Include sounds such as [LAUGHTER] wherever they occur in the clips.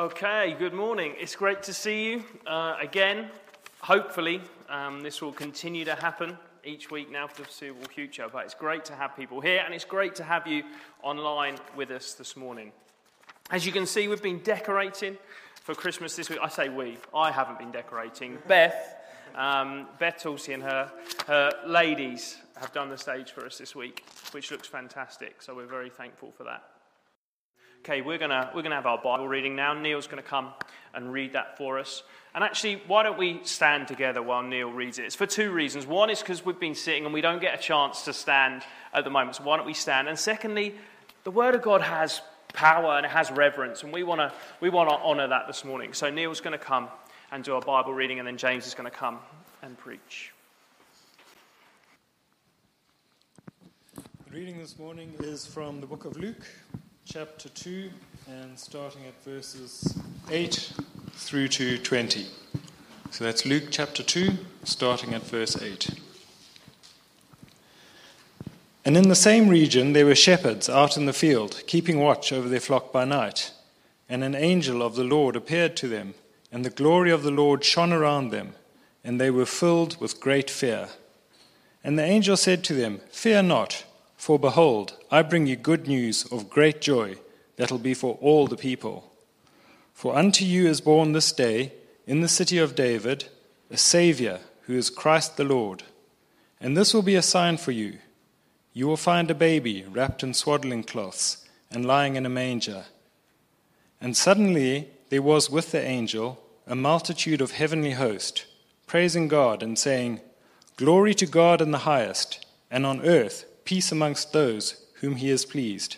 Okay, good morning. It's great to see you uh, again. Hopefully, um, this will continue to happen each week now for the foreseeable future. But it's great to have people here, and it's great to have you online with us this morning. As you can see, we've been decorating for Christmas this week. I say we, I haven't been decorating. [LAUGHS] Beth, um, Beth Tulsi and her, her ladies have done the stage for us this week, which looks fantastic. So we're very thankful for that. Okay, we're going we're gonna have our Bible reading now. Neil's going to come and read that for us. And actually, why don't we stand together while Neil reads it? It's for two reasons. One is because we've been sitting and we don't get a chance to stand at the moment. So why don't we stand? And secondly, the Word of God has power and it has reverence, and we want to we want to honour that this morning. So Neil's going to come and do our Bible reading, and then James is going to come and preach. The reading this morning is from the book of Luke, chapter 2 and starting at verses 8 through to 20. So that's Luke chapter 2, starting at verse 8. And in the same region there were shepherds out in the field, keeping watch over their flock by night. And an angel of the Lord appeared to them, and the glory of the Lord shone around them, and they were filled with great fear. And the angel said to them, Fear not. For behold, I bring you good news of great joy that'll be for all the people. For unto you is born this day in the city of David a Saviour who is Christ the Lord. And this will be a sign for you. You will find a baby wrapped in swaddling cloths and lying in a manger. And suddenly there was with the angel a multitude of heavenly host, praising God and saying, Glory to God in the highest, and on earth peace amongst those whom he is pleased.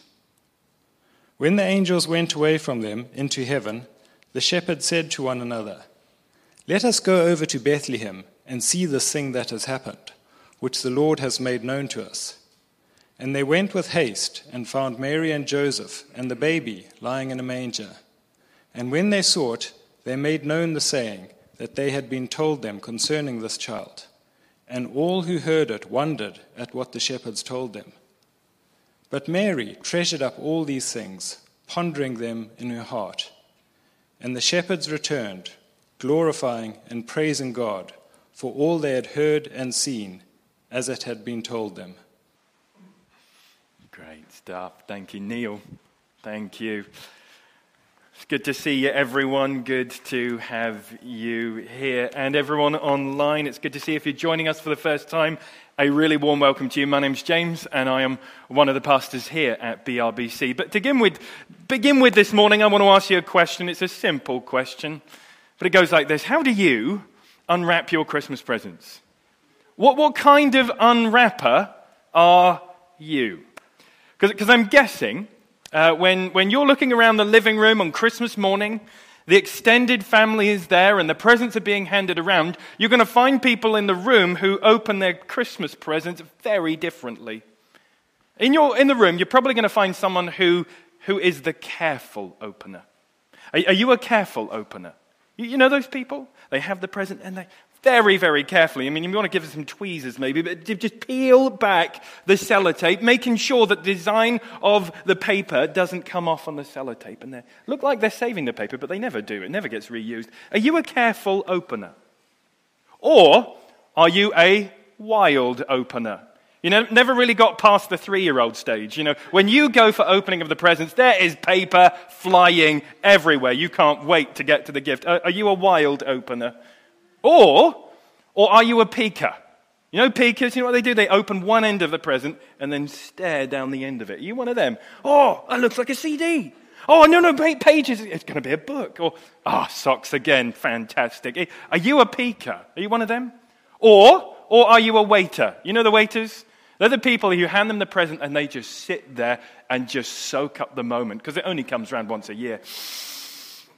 When the angels went away from them into heaven, the shepherds said to one another, Let us go over to Bethlehem and see this thing that has happened, which the Lord has made known to us. And they went with haste and found Mary and Joseph and the baby lying in a manger. And when they saw it, they made known the saying that they had been told them concerning this child. And all who heard it wondered at what the shepherds told them. But Mary treasured up all these things, pondering them in her heart. And the shepherds returned, glorifying and praising God for all they had heard and seen, as it had been told them. Great stuff. Thank you, Neil. Thank you. It's good to see you, everyone. Good to have you here. And everyone online, it's good to see if you're joining us for the first time. A really warm welcome to you. My name's James, and I am one of the pastors here at BRBC. But to begin with, begin with this morning, I want to ask you a question. It's a simple question, but it goes like this How do you unwrap your Christmas presents? What, what kind of unwrapper are you? Because I'm guessing uh, when, when you're looking around the living room on Christmas morning, the extended family is there and the presents are being handed around, you're going to find people in the room who open their Christmas presents very differently. In, your, in the room, you're probably going to find someone who, who is the careful opener. Are, are you a careful opener? You, you know those people? They have the present and they, very, very carefully. I mean, you want to give it some tweezers maybe, but just peel back the sellotape, making sure that the design of the paper doesn't come off on the sellotape. And they look like they're saving the paper, but they never do. It never gets reused. Are you a careful opener? Or are you a wild opener? You know, never really got past the three year old stage. You know, when you go for opening of the presents, there is paper flying everywhere. You can't wait to get to the gift. Are, are you a wild opener? Or, or are you a peeker? You know, peekers, you know what they do? They open one end of the present and then stare down the end of it. Are you one of them? Oh, that looks like a CD. Oh, no, no, pages. It's going to be a book. Or, ah, oh, socks again. Fantastic. Are you a peeker? Are you one of them? Or, or are you a waiter? You know the waiters? They're the people who hand them the present and they just sit there and just soak up the moment because it only comes around once a year.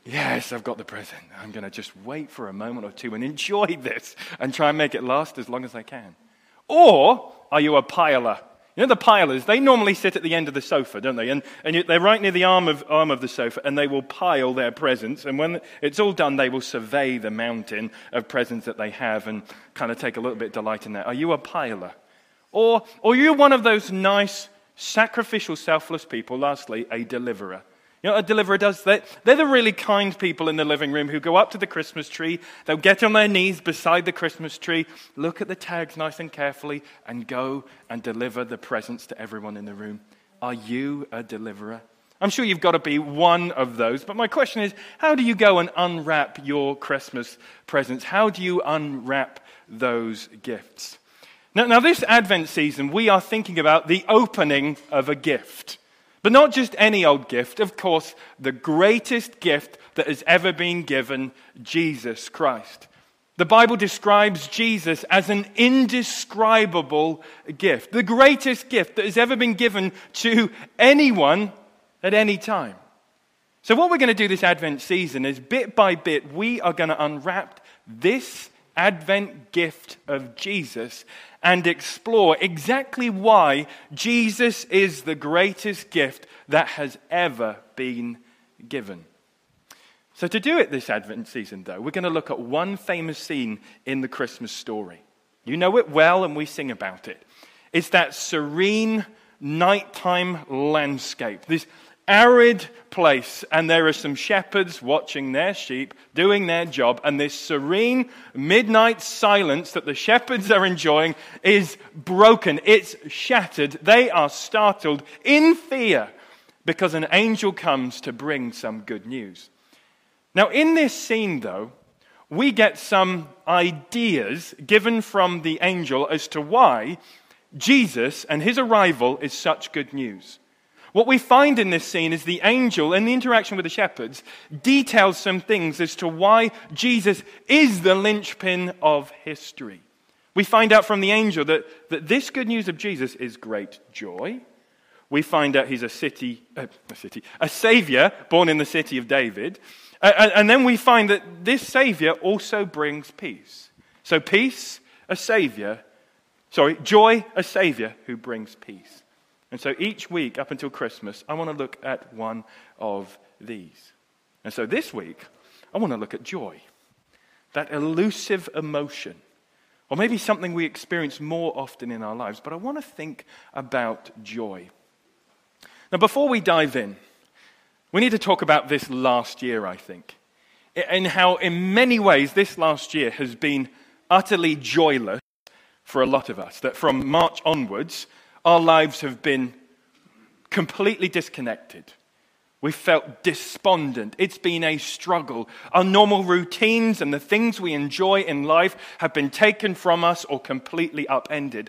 Yes, I've got the present. I'm going to just wait for a moment or two and enjoy this and try and make it last as long as I can. Or are you a piler? You know, the pilers, they normally sit at the end of the sofa, don't they? And, and they're right near the arm of, arm of the sofa, and they will pile their presents. And when it's all done, they will survey the mountain of presents that they have and kind of take a little bit of delight in that. Are you a piler? Or, or are you one of those nice, sacrificial, selfless people, lastly, a deliverer? You know what a deliverer does? They're, they're the really kind people in the living room who go up to the Christmas tree, they'll get on their knees beside the Christmas tree, look at the tags nice and carefully, and go and deliver the presents to everyone in the room. Are you a deliverer? I'm sure you've got to be one of those, but my question is how do you go and unwrap your Christmas presents? How do you unwrap those gifts? Now, now, this Advent season, we are thinking about the opening of a gift. But not just any old gift, of course, the greatest gift that has ever been given Jesus Christ. The Bible describes Jesus as an indescribable gift, the greatest gift that has ever been given to anyone at any time. So, what we're going to do this Advent season is bit by bit, we are going to unwrap this Advent gift of Jesus and explore exactly why Jesus is the greatest gift that has ever been given. So, to do it this Advent season, though, we're going to look at one famous scene in the Christmas story. You know it well, and we sing about it. It's that serene nighttime landscape, this arid place, and there are some shepherds watching their sheep, doing their job, and this serene midnight silence that the shepherds are enjoying is broken. It's shattered. They are startled in fear because an angel comes to bring some good news. Now, in this scene, though, we get some ideas given from the angel as to why Jesus and his arrival is such good news. What we find in this scene is the angel, in the interaction with the shepherds, details some things as to why Jesus is the linchpin of history. We find out from the angel that, that this good news of Jesus is great joy. We find out he's a city, uh, a city, a savior born in the city of David. Uh, and, and then we find that this savior also brings peace. So peace, a savior, sorry, joy, a savior who brings peace. And so each week up until Christmas, I want to look at one of these. And so this week, I want to look at joy, that elusive emotion, or maybe something we experience more often in our lives. But I want to think about joy. Now, before we dive in, we need to talk about this last year, I think, and how, in many ways, this last year has been utterly joyless for a lot of us. That from March onwards, our lives have been completely disconnected. We felt despondent. It's been a struggle. Our normal routines and the things we enjoy in life have been taken from us or completely upended.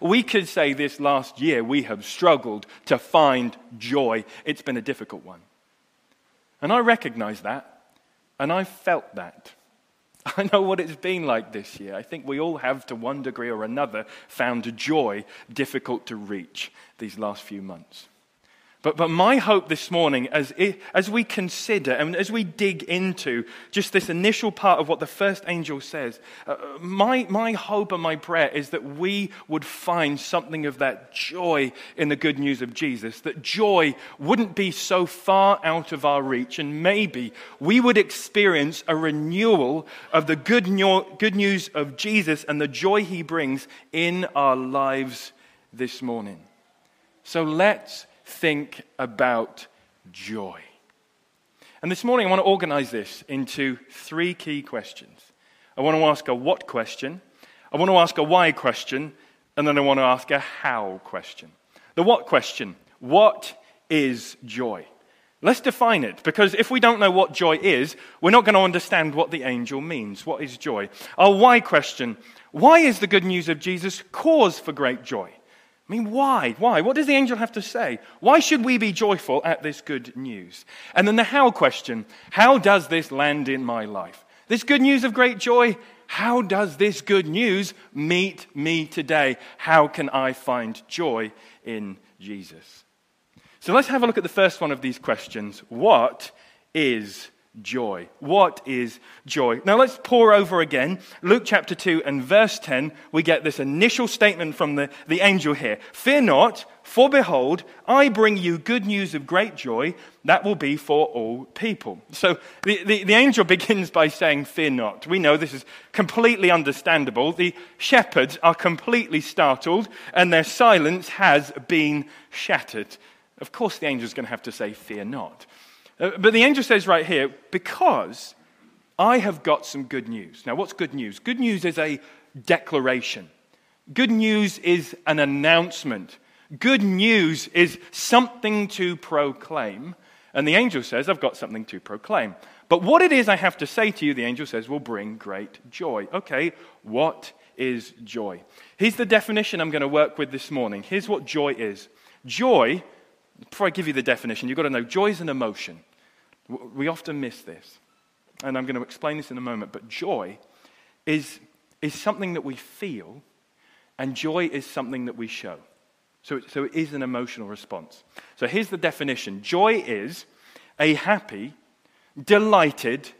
We could say this last year we have struggled to find joy. It's been a difficult one. And I recognize that, and I felt that. [LAUGHS] I know what it's been like this year. I think we all have, to one degree or another, found joy difficult to reach these last few months. But, but my hope this morning, as, as we consider and as we dig into just this initial part of what the first angel says, uh, my, my hope and my prayer is that we would find something of that joy in the good news of Jesus, that joy wouldn't be so far out of our reach, and maybe we would experience a renewal of the good, good news of Jesus and the joy he brings in our lives this morning. So let's think about joy. And this morning, I want to organize this into three key questions. I want to ask a what question, I want to ask a why question, and then I want to ask a how question. The what question What is joy? Let's define it, because if we don't know what joy is, we're not going to understand what the angel means. What is joy? Our why question Why is the good news of Jesus cause for great joy? I mean, why? Why? What does the angel have to say? Why should we be joyful at this good news? And then the how question How does this land in my life? This good news of great joy, how does this good news meet me today? How can I find joy in Jesus? So let's have a look at the first one of these questions What is joy. What is joy? Now let's pore over again. Luke chapter 2 and verse 10, we get this initial statement from the, the angel here Fear not, for behold, I bring you good news of great joy that will be for all people. So the, the, the angel [LAUGHS] begins by saying, Fear not. We know this is completely understandable. The shepherds are completely startled, and their silence has been shattered. Of course, the angel is going to have to say, Fear not. Uh, but the angel says right here, Because I have got some good news. Now, what's good news? Good news is a declaration, good news is an announcement. Good news is something to proclaim. And the angel says, I've got something to proclaim. But what it is I have to say to you, the angel says, will bring great joy. Okay, what is joy? Here's the definition I'm going to work with this morning. Here's what joy is joy, before I give you the definition, you've got to know joy is an emotion. We often miss this. And I'm going to explain this in a moment. But joy is, is something that we feel, and joy is something that we show. So, so it is an emotional response. So here's the definition joy is a happy, delighted,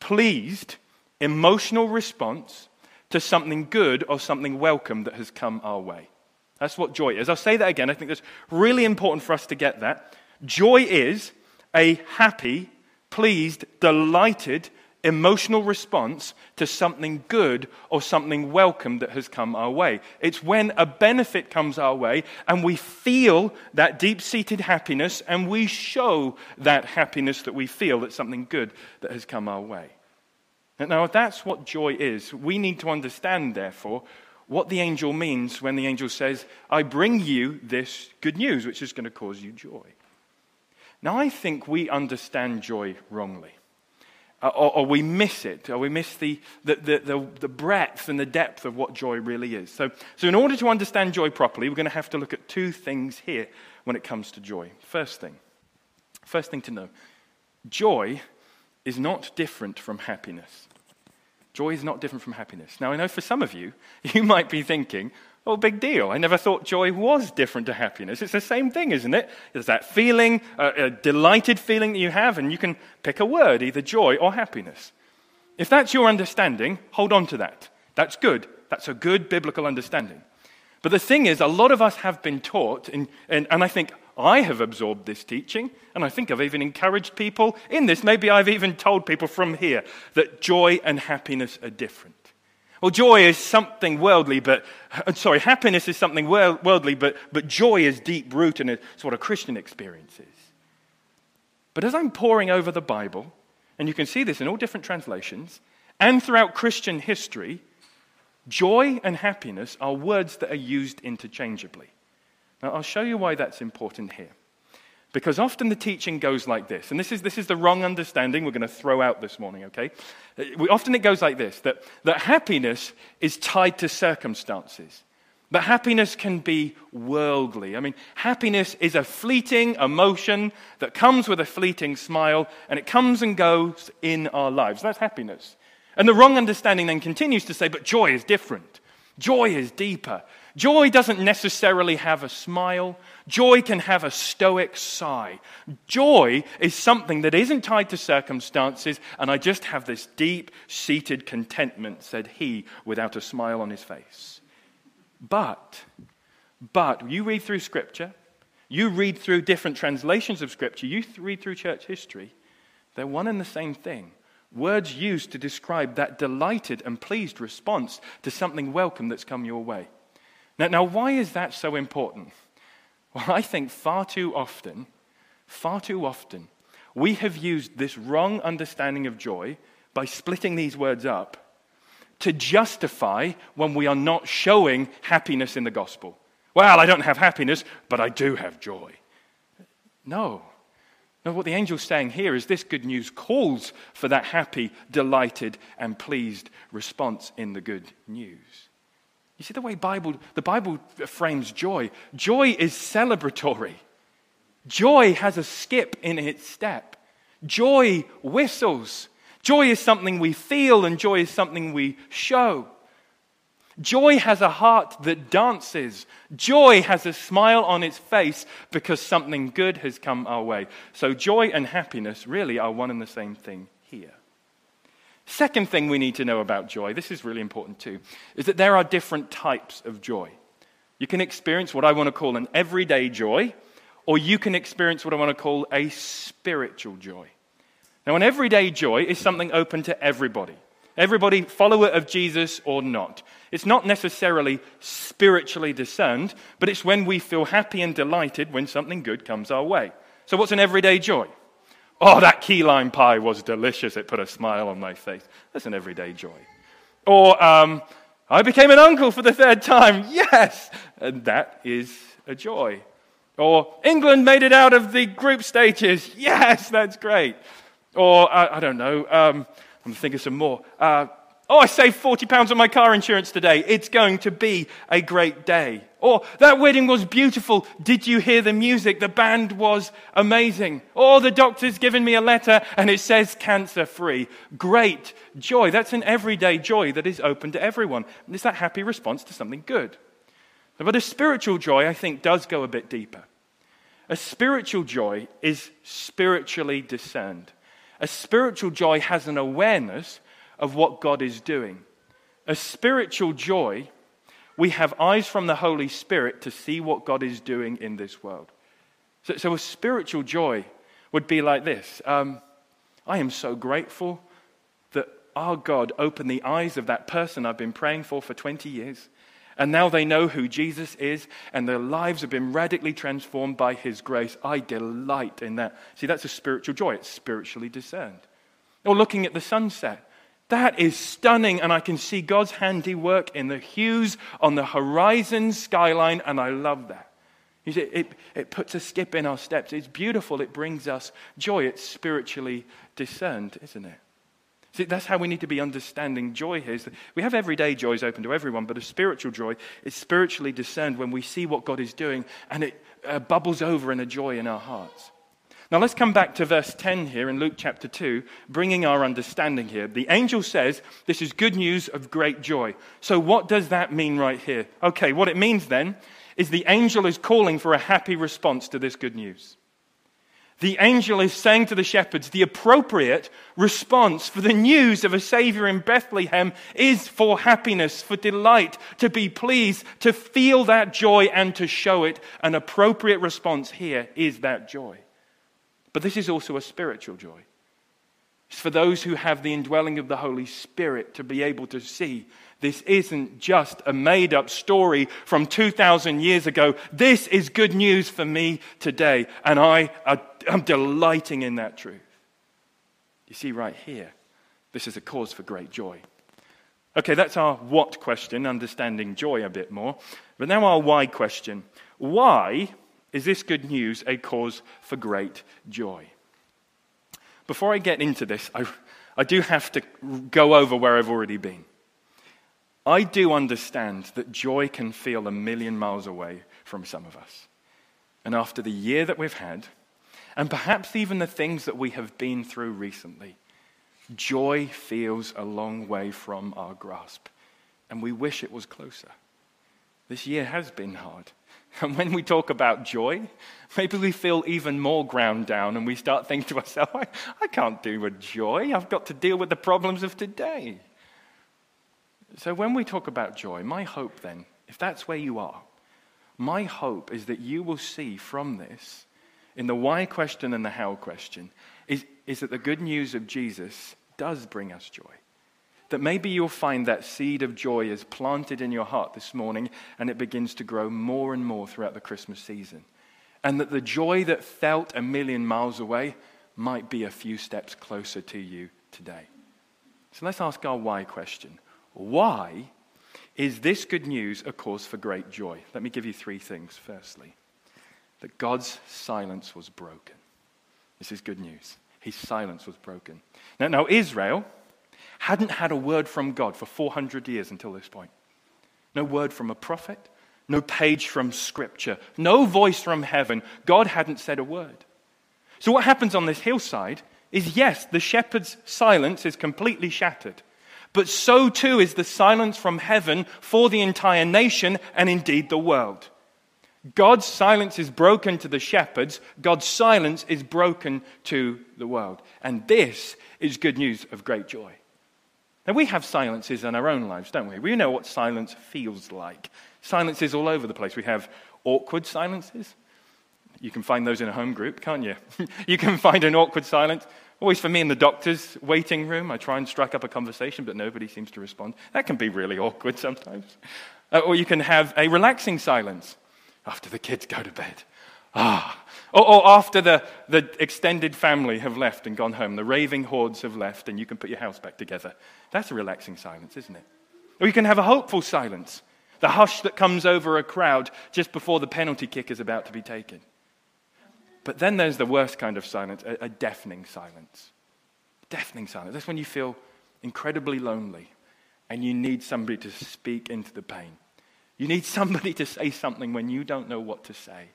pleased, emotional response to something good or something welcome that has come our way. That's what joy is. I'll say that again. I think that's really important for us to get that. Joy is a happy, pleased, delighted, emotional response to something good or something welcome that has come our way. It's when a benefit comes our way and we feel that deep seated happiness and we show that happiness that we feel that something good that has come our way. Now, if that's what joy is, we need to understand, therefore, what the angel means when the angel says, I bring you this good news, which is going to cause you joy. Now, I think we understand joy wrongly uh, or, or, we miss it, or we miss the, the, the, the, breadth and the depth of what joy really is. So, so, in order to understand joy properly, we're going to have to look at two things here when it comes to joy. First thing, first thing to know joy is not different from happiness. Joy is not different from happiness. Now, I know for some of you, [LAUGHS] you might be thinking, Oh, big deal. I never thought joy was different to happiness. It's the same thing, isn't it? There's that feeling, uh, a delighted feeling that you have, and you can pick a word, either joy or happiness. If that's your understanding, hold on to that. That's good. That's a good biblical understanding. But the thing is, a lot of us have been taught, and, and, and I think I have absorbed this teaching, and I think I've even encouraged people in this. Maybe I've even told people from here that joy and happiness are different. Well, joy is something worldly, but, uh, sorry, happiness is something worldly, but, but joy is deep rooted and it's what a Christian experience is. But as I'm poring over the Bible, and you can see this in all different translations, and throughout Christian history, joy and happiness are words that are used interchangeably. Now, I'll show you why that's important here. Because often the teaching goes like this, and this is, this is the wrong understanding we're going to throw out this morning, okay? Uh, we, often it goes like this that, that happiness is tied to circumstances. But happiness can be worldly. I mean, happiness is a fleeting emotion that comes with a fleeting smile, and it comes and goes in our lives. That's happiness. And the wrong understanding then continues to say, but joy is different. Joy is deeper. Joy doesn't necessarily have a smile. Joy can have a stoic sigh. Joy is something that isn't tied to circumstances, and I just have this deep seated contentment, said he, without a smile on his face. But, but, you read through Scripture, you read through different translations of Scripture, you read through church history, they're one and the same thing. Words used to describe that delighted and pleased response to something welcome that's come your way. Now, now, why is that so important? Well, I think far too often, far too often, we have used this wrong understanding of joy by splitting these words up to justify when we are not showing happiness in the gospel. Well, I don't have happiness, but I do have joy. No. No, what the angel's saying here is this good news calls for that happy, delighted, and pleased response in the good news. You see the way Bible, the Bible frames joy? Joy is celebratory. Joy has a skip in its step. Joy whistles. Joy is something we feel, and joy is something we show. Joy has a heart that dances. Joy has a smile on its face because something good has come our way. So, joy and happiness really are one and the same thing here. Second thing we need to know about joy, this is really important too, is that there are different types of joy. You can experience what I want to call an everyday joy, or you can experience what I want to call a spiritual joy. Now, an everyday joy is something open to everybody. Everybody, follower of Jesus or not. It's not necessarily spiritually discerned, but it's when we feel happy and delighted when something good comes our way. So, what's an everyday joy? Oh, that key lime pie was delicious. It put a smile on my face. That's an everyday joy. Or, um, I became an uncle for the third time. [LAUGHS] Yes! And that is a joy. Or, England made it out of the group stages. [LAUGHS] Yes, that's great. Or, I, I don't know, um, I'm thinking some more. Uh, oh, I saved 40 pounds on my car insurance today. It's going to be a great day. Or, that wedding was beautiful. Did you hear the music? The band was amazing. Or, the doctor's given me a letter and it says cancer free. Great joy. That's an everyday joy that is open to everyone. It's that happy response to something good. But a spiritual joy, I think, does go a bit deeper. A spiritual joy is spiritually discerned. A spiritual joy has an awareness of what God is doing. A spiritual joy, we have eyes from the Holy Spirit to see what God is doing in this world. So, so a spiritual joy would be like this um, I am so grateful that our God opened the eyes of that person I've been praying for for 20 years. And now they know who Jesus is, and their lives have been radically transformed by his grace. I delight in that. See, that's a spiritual joy. It's spiritually discerned. Or looking at the sunset. That is stunning, and I can see God's handiwork in the hues on the horizon skyline, and I love that. You see, it, it puts a skip in our steps. It's beautiful. It brings us joy. It's spiritually discerned, isn't it? See, that's how we need to be understanding joy here. We have everyday joys open to everyone, but a spiritual joy is spiritually discerned when we see what God is doing and it uh, bubbles over in a joy in our hearts. Now let's come back to verse 10 here in Luke chapter 2, bringing our understanding here. The angel says this is good news of great joy. So what does that mean right here? Okay, what it means then is the angel is calling for a happy response to this good news. The angel is saying to the shepherds the appropriate response for the news of a Savior in Bethlehem is for happiness, for delight, to be pleased, to feel that joy and to show it. An appropriate response here is that joy. But this is also a spiritual joy. It's for those who have the indwelling of the Holy Spirit to be able to see this isn't just a made up story from 2,000 years ago. This is good news for me today, and I am delighting in that truth. You see, right here, this is a cause for great joy. Okay, that's our what question, understanding joy a bit more. But now our why question. Why is this good news a cause for great joy? Before I get into this, I, I do have to go over where I've already been. I do understand that joy can feel a million miles away from some of us. And after the year that we've had, and perhaps even the things that we have been through recently, joy feels a long way from our grasp. And we wish it was closer. This year has been hard. [LAUGHS] And when we talk about joy, maybe we feel even more ground down and we start thinking to ourselves, [LAUGHS] I, I can't do with joy. I've got to deal with the problems of today. So when we talk about joy, my hope then, if that's where you are, my hope is that you will see from this, in the why question and the how question, is, is that the good news of Jesus does bring us joy that maybe you'll find that seed of joy is planted in your heart this morning and it begins to grow more and more throughout the Christmas season. And that the joy that felt a million miles away might be a few steps closer to you today. So let's ask our why question. Why is this good news a cause for great joy? Let me give you three things. Firstly, that God's silence was broken. This is good news. His silence was broken. Now, now Israel hadn't had a word from God for 400 years until this point. No word from a prophet, no page from scripture, no voice from heaven. God hadn't said a word. So, what happens on this hillside is yes, the shepherd's silence is completely shattered. But so too is the silence from heaven for the entire nation and indeed the world. God's silence is broken to the shepherds, God's silence is broken to the world. And this is good news of great joy. Now, we have silences in our own lives, don't we? We know what silence feels like. Silences all over the place. We have awkward silences. You can find those in a home group, can't you? [LAUGHS] you can find an awkward silence. Always for me in the doctor's waiting room, I try and strike up a conversation, but nobody seems to respond. That can be really awkward [LAUGHS] sometimes. Uh, or you can have a relaxing silence after the kids go to bed. Ah. Or, or, after the, the extended family have left and gone home, the raving hordes have left, and you can put your house back together. That's a relaxing silence, isn't it? Or you can have a hopeful silence, the hush that comes over a crowd just before the penalty kick is about to be taken. But then there's the worst kind of silence, a, a deafening silence. Deafening silence. That's when you feel incredibly lonely and you need somebody to speak into the pain. You need somebody to say something when you don't know what to say.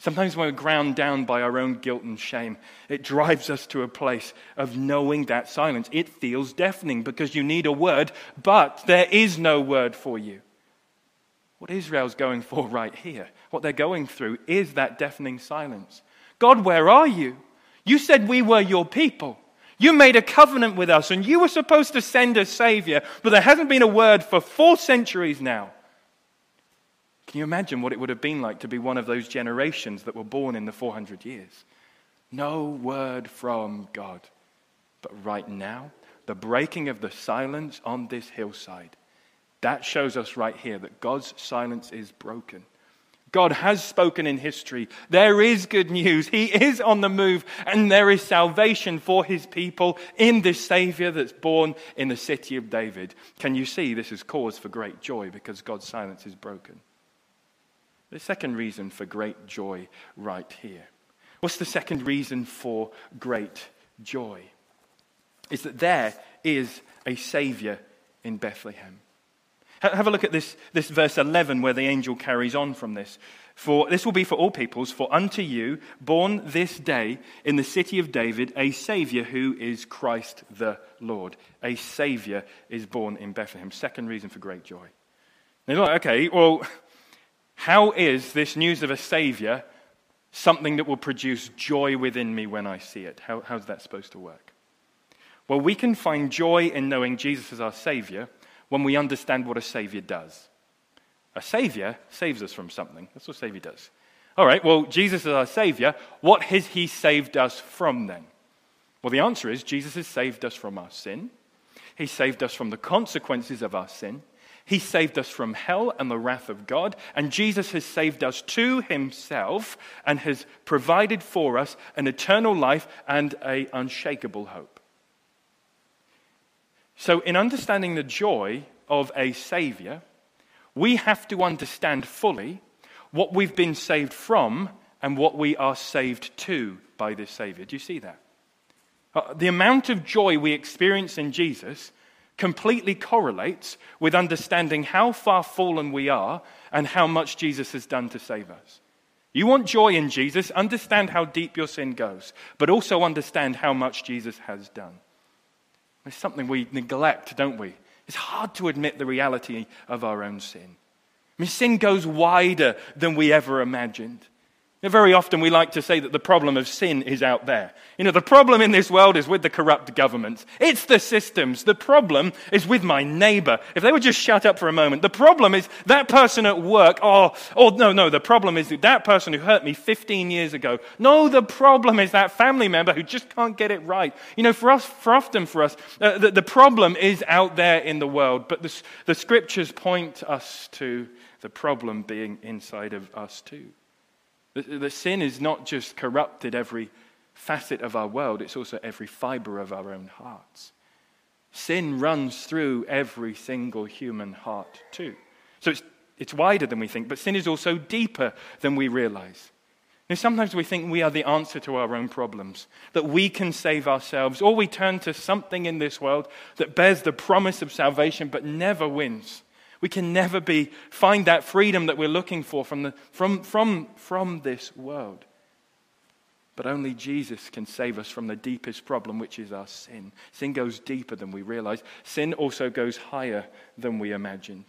Sometimes when we're ground down by our own guilt and shame, it drives us to a place of knowing that silence. It feels deafening because you need a word, but there is no word for you. What Israel's going for [LAUGHS] right here, what they're going through, is that deafening silence. God, where are you? You said we were your people. You made a covenant with us, and you were supposed to send a Savior, but there hasn't been a word for four centuries now. Can you imagine what it would have been like to be one of those generations that were born in the 400 years? No word from God. But right now, the breaking of the silence on this hillside, that shows us right here that God's silence is broken. God has spoken in history. There is good news. He is on the move, and there is salvation for his people in this Savior that's born in the city of David. Can you see this is cause for great joy because God's silence is broken? The second reason for great joy right here. What's the second reason for great joy? Is that there is a Savior in Bethlehem. Have a look at this, this verse 11 where the angel carries on from this. For this will be for all peoples, for unto you, born this day in the city of David, a Savior who is Christ the Lord. A Savior is born in Bethlehem. Second reason for great joy. They're like, okay, well, how is this news of a Savior something that will produce joy within me when I see it? How, how's that supposed to work? Well, we can find joy in knowing Jesus as our Savior when we understand what a Savior does. A Savior saves us from something. That's what a Savior does. All right, well, Jesus is our Savior. What has He saved us from then? Well, the answer is Jesus has saved us from our sin. He saved us from the consequences of our sin. He saved us from hell and the wrath of God. And Jesus has saved us to himself and has provided for us an eternal life and an unshakable hope. So, in understanding the joy of a Savior, we have to understand fully what we've been saved from and what we are saved to by this Savior. Do you see that? Uh, the amount of joy we experience in Jesus completely correlates with understanding how far fallen we are and how much Jesus has done to save us. You want joy in Jesus, understand how deep your sin goes, but also understand how much Jesus has done. It's something we neglect, don't we? It's hard to admit the reality of our own sin. I mean, sin goes wider than we ever imagined. Know, very often we like to say that the problem of sin is out there. You know, the problem in this world is with the corrupt governments. It's the systems. The problem is with my neighbor. If they would just shut up for a moment. The problem is that person at work. Oh, oh no, no. The problem is that person who hurt me 15 years ago. No, the problem is that family member who just can't get it right. You know, for us, for often for us, uh, the, the, problem is out there in the world. But the, the scriptures point us to the problem being inside of us too. The, the sin is not just corrupted every facet of our world, it's also every fiber of our own hearts. Sin runs through every single human heart, too. So it's, it's wider than we think, but sin is also deeper than we realize. Now, sometimes we think we are the answer to our own problems, that we can save ourselves, or we turn to something in this world that bears the promise of salvation but never wins. We can never be, find that freedom that we're looking for from, the, from, from, from this world. But only Jesus can save us from the deepest problem, which is our sin. Sin goes deeper than we realize. Sin also goes higher than we imagined.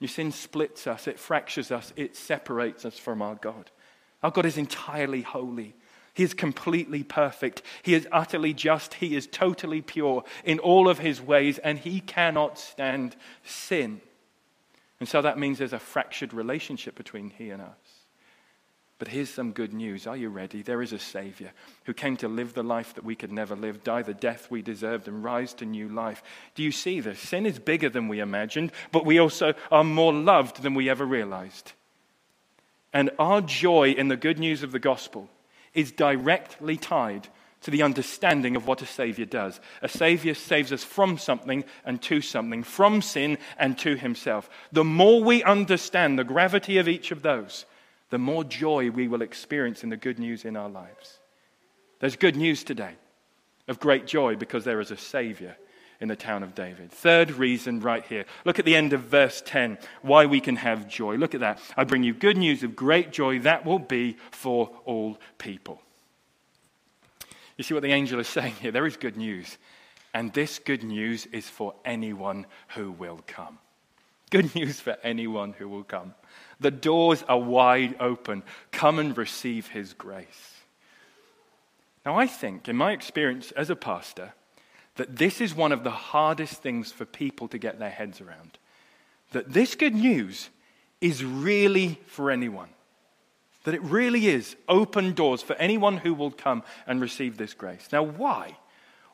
Your sin splits us, it fractures us, it separates us from our God. Our God is entirely holy. He is completely perfect. He is utterly just. He is totally pure in all of his ways, and he cannot stand sin. And so that means there's a fractured relationship between he and us. But here's some good news. Are you ready? There is a Savior who came to live the life that we could never live, die the death we deserved, and rise to new life. Do you see this? Sin is bigger than we imagined, but we also are more loved than we ever realized. And our joy in the good news of the gospel is directly tied to the understanding of what a Savior does. A Savior saves us from something and to something, from sin and to Himself. The more we understand the gravity of each of those, the more joy we will experience in the good news in our lives. There's good news today of great joy because there is a Savior in the town of David. Third reason, right here. Look at the end of verse 10, why we can have joy. Look at that. I bring you good news of great joy that will be for all people. You see what the angel is saying here? There is good news. And this good news is for anyone who will come. Good news for anyone who will come. The doors are wide open. Come and receive his grace. Now, I think, in my experience as a pastor, that this is one of the hardest things for people to get their heads around. That this good news is really for anyone. That it really is open doors for anyone who will come and receive this grace. Now, why?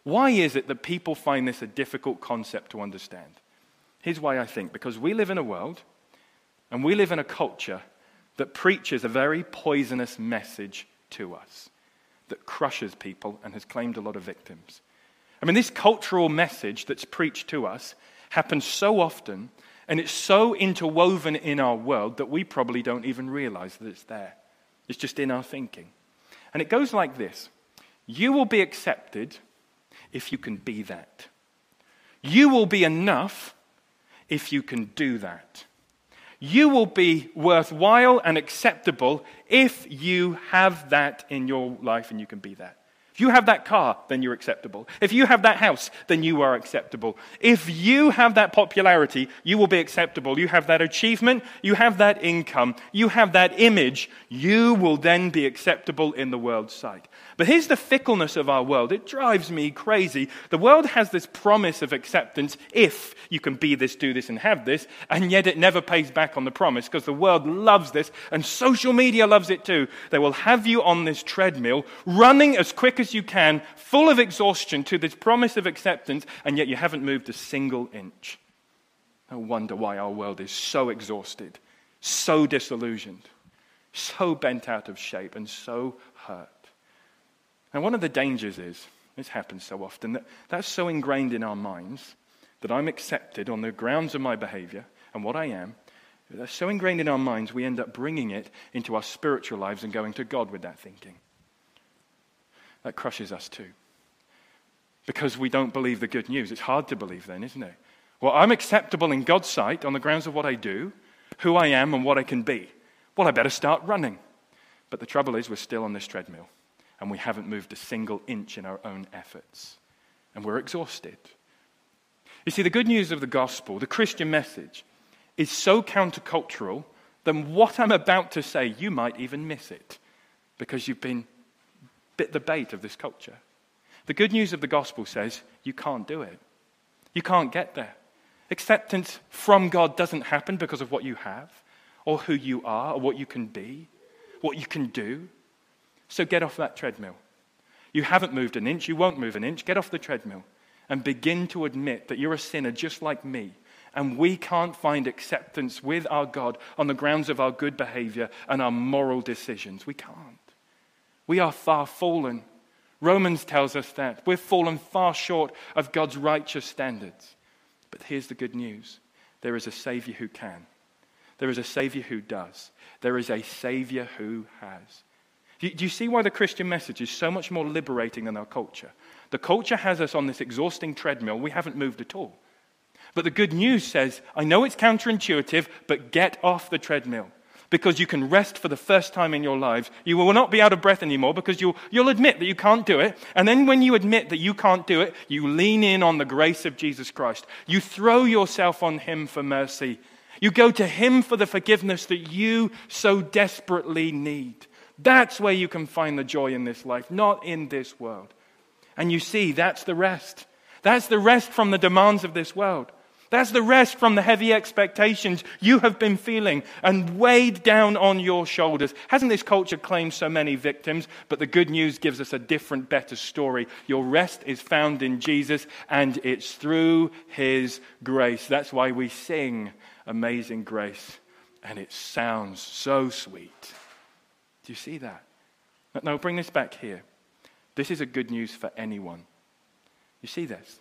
Why is it that people find this a difficult concept to understand? Here's why I think because we live in a world and we live in a culture that preaches a very poisonous message to us, that crushes people and has claimed a lot of victims. I mean, this cultural message that's preached to us happens so often and it's so interwoven in our world that we probably don't even realize that it's there. It's just in our thinking. And it goes like this You will be accepted if you can be that. You will be enough if you can do that. You will be worthwhile and acceptable if you have that in your life and you can be that. If you have that car, then you're acceptable. If you have that house, then you are acceptable. If you have that popularity, you will be acceptable. You have that achievement, you have that income, you have that image, you will then be acceptable in the world's sight. But here's the fickleness of our world. It drives me crazy. The world has this promise of acceptance if you can be this, do this, and have this, and yet it never pays back on the promise because the world loves this, and social media loves it too. They will have you on this treadmill, running as quick as you can, full of exhaustion to this promise of acceptance, and yet you haven't moved a single inch. No wonder why our world is so exhausted, so disillusioned, so bent out of shape, and so hurt. And one of the dangers is, this happens so often, that that's so ingrained in our minds that I'm accepted on the grounds of my behavior and what I am. That's so ingrained in our minds, we end up bringing it into our spiritual lives and going to God with that thinking. That crushes us too. Because we don't believe the good news. It's hard to believe then, isn't it? Well, I'm acceptable in God's sight on the grounds of what I do, who I am, and what I can be. Well, I better start running. But the trouble is, we're still on this treadmill and we haven't moved a single inch in our own efforts. And we're exhausted. You see, the good news of the gospel, the Christian message, is so countercultural that what I'm about to say, you might even miss it because you've been bit the bait of this culture. The good news of the gospel says you can't do it. You can't get there. Acceptance from God doesn't happen because of what you have, or who you are, or what you can be, what you can do. So get off that treadmill. You haven't moved an inch, you won't move an inch. Get off the treadmill and begin to admit that you're a sinner just like me. And we can't find acceptance with our God on the grounds of our good behavior and our moral decisions. We can't. We are far fallen. Romans tells us that. We've fallen far short of God's righteous standards. But here's the good news there is a Savior who can, there is a Savior who does, there is a Savior who has. Do you, do you see why the Christian message is so much more liberating than our culture? The culture has us on this exhausting treadmill. We haven't moved at all. But the good news says, I know it's counterintuitive, but get off the treadmill because you can rest for the first time in your lives. You will not be out of breath anymore because you'll, you'll admit that you can't do it. And then when you admit that you can't do it, you lean in on the grace of Jesus Christ. You throw yourself on Him for mercy. You go to Him for the forgiveness that you so desperately need. That's where you can find the joy in this life, not in this world. And you see, that's the rest. That's the rest from the demands of this world. That's the rest from the heavy expectations you have been feeling and weighed down on your shoulders. Hasn't this culture claimed so many victims? But the good news gives us a different, better story. Your rest is found in Jesus, and it's through his grace. That's why we sing Amazing Grace, and it sounds so sweet. Do you see that? Now, bring this back here. This is a good news for anyone. You see this?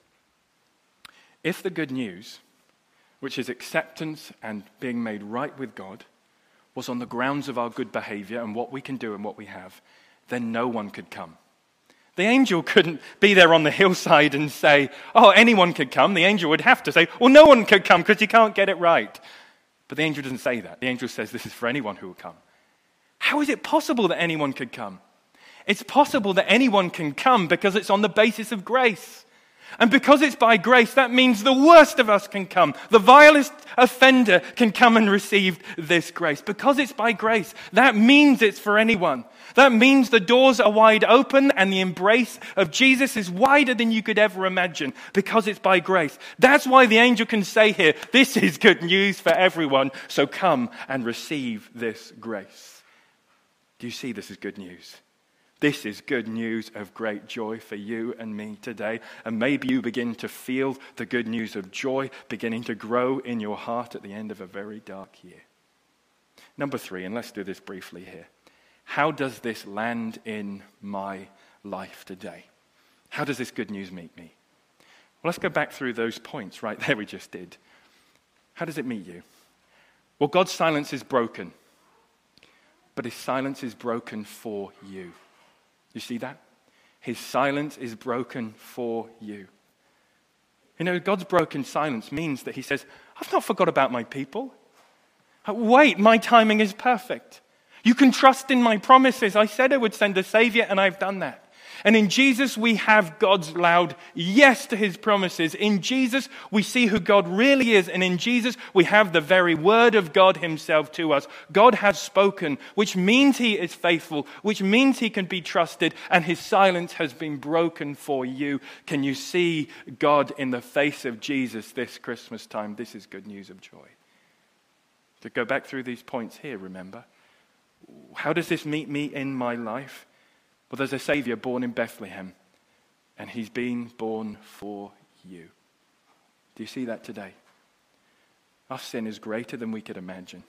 If the good news, which is acceptance and being made right with God, was on the grounds of our good behavior and what we can do and what we have, then no one could come. The angel couldn't be there on the hillside and say, Oh, anyone could come. The angel would have to say, Well, no one could come because you can't get it right. But the angel doesn't say that. The angel says, This is for anyone who will come. How is it possible that anyone could come? It's possible that anyone can come because it's on the basis of grace. And because it's by grace, that means the worst of us can come. The vilest offender can come and receive this grace. Because it's by grace, that means it's for anyone. That means the doors are wide open and the embrace of Jesus is wider than you could ever imagine because it's by grace. That's why the angel can say here, this is good news for everyone. So come and receive this grace. Do you see this is good news? This is good news of great joy for you and me today. And maybe you begin to feel the good news of joy beginning to grow in your heart at the end of a very dark year. Number three, and let's do this briefly here. How does this land in my life today? How does this good news meet me? Well, let's go back through those points right there we just did. How does it meet you? Well, God's silence is broken, but his silence is broken for you. You see that? His silence is broken for you. You know, God's broken silence means that He says, I've not forgot about my people. Uh, wait, my timing is perfect. You can trust in my promises. I said I would send a Savior, and I've done that. And in Jesus, we have God's loud yes to his promises. In Jesus, we see who God really is. And in Jesus, we have the very word of God himself to us. God has spoken, which means he is faithful, which means he can be trusted, and his silence has been broken for you. Can you see God in the face of Jesus this Christmas time? This is good news of joy. To go back through these points here, remember. How does this meet me in my life? Well, there's a Savior born in Bethlehem, and he's been born for you. Do you see that today? Our sin is greater than we could imagine.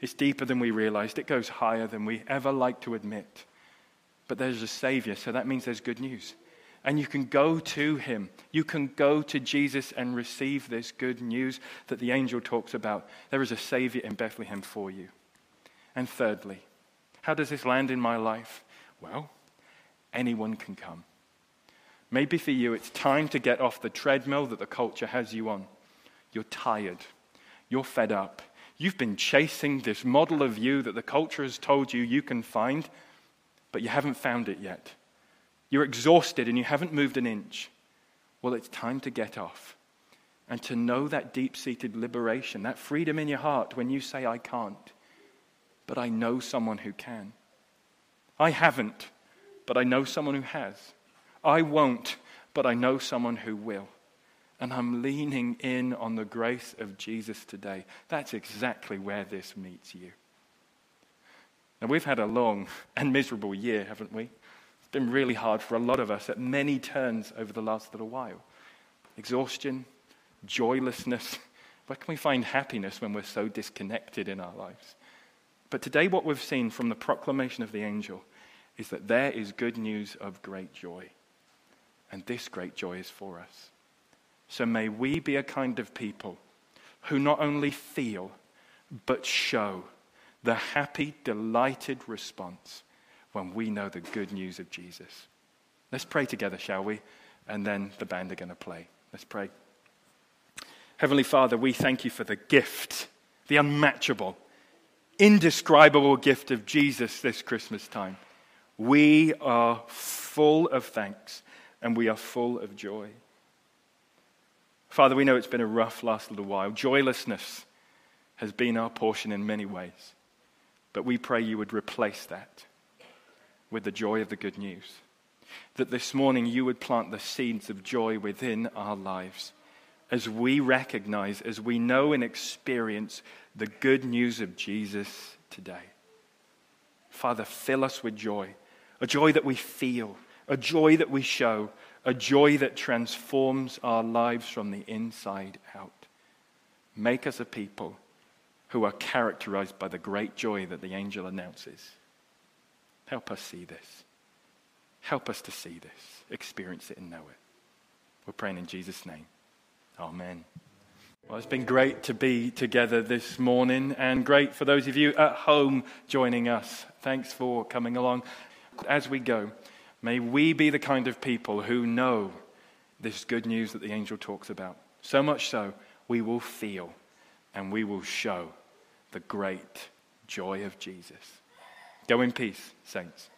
It's deeper than we realized. It goes higher than we ever like to admit. But there's a Savior, so that means there's good news. And you can go to Him. You can go to Jesus and receive this good news that the angel talks about. There is a Savior in Bethlehem for you. And thirdly, how does this land in my life? Well, anyone can come. Maybe for you, it's time to get off the treadmill that the culture has you on. You're tired. You're fed up. You've been chasing this model of you that the culture has told you you can find, but you haven't found it yet. You're exhausted and you haven't moved an inch. Well, it's time to get off and to know that deep seated liberation, that freedom in your heart when you say, I can't, but I know someone who can. I haven't, but I know someone who has. I won't, but I know someone who will. And I'm leaning in on the grace of Jesus today. That's exactly where this meets you. Now, we've had a long and miserable year, haven't we? It's been really hard for a lot of us at many turns over the last little while. Exhaustion, joylessness. Where can we find happiness when we're so disconnected in our lives? But today, what we've seen from the proclamation of the angel is that there is good news of great joy. And this great joy is for us. So may we be a kind of people who not only feel, but show the happy, delighted response when we know the good news of Jesus. Let's pray together, shall we? And then the band are going to play. Let's pray. Heavenly Father, we thank you for the gift, the unmatchable, indescribable gift of Jesus this Christmas time. We are full of thanks and we are full of joy. Father, we know it's been a rough last little while. Joylessness has been our portion in many ways. But we pray you would replace that with the joy of the good news. That this morning you would plant the seeds of joy within our lives. as we recognize, as we know and experience the good news of Jesus today. Father, fill us with joy, a joy that we feel, a joy that we show, a joy that transforms our lives from the inside out. Make us a people who are characterized by the great joy that the angel announces. Help us see this. Help us to see this, experience it, and know it. We're praying in Jesus' name. Amen. Well, it's been great to be together this morning, and great for those of you at home joining us. Thanks for coming along. As we go, may we be the kind of people who know this good news that the angel talks about. So much so, we will feel and we will show the great joy of Jesus. Go in peace, saints.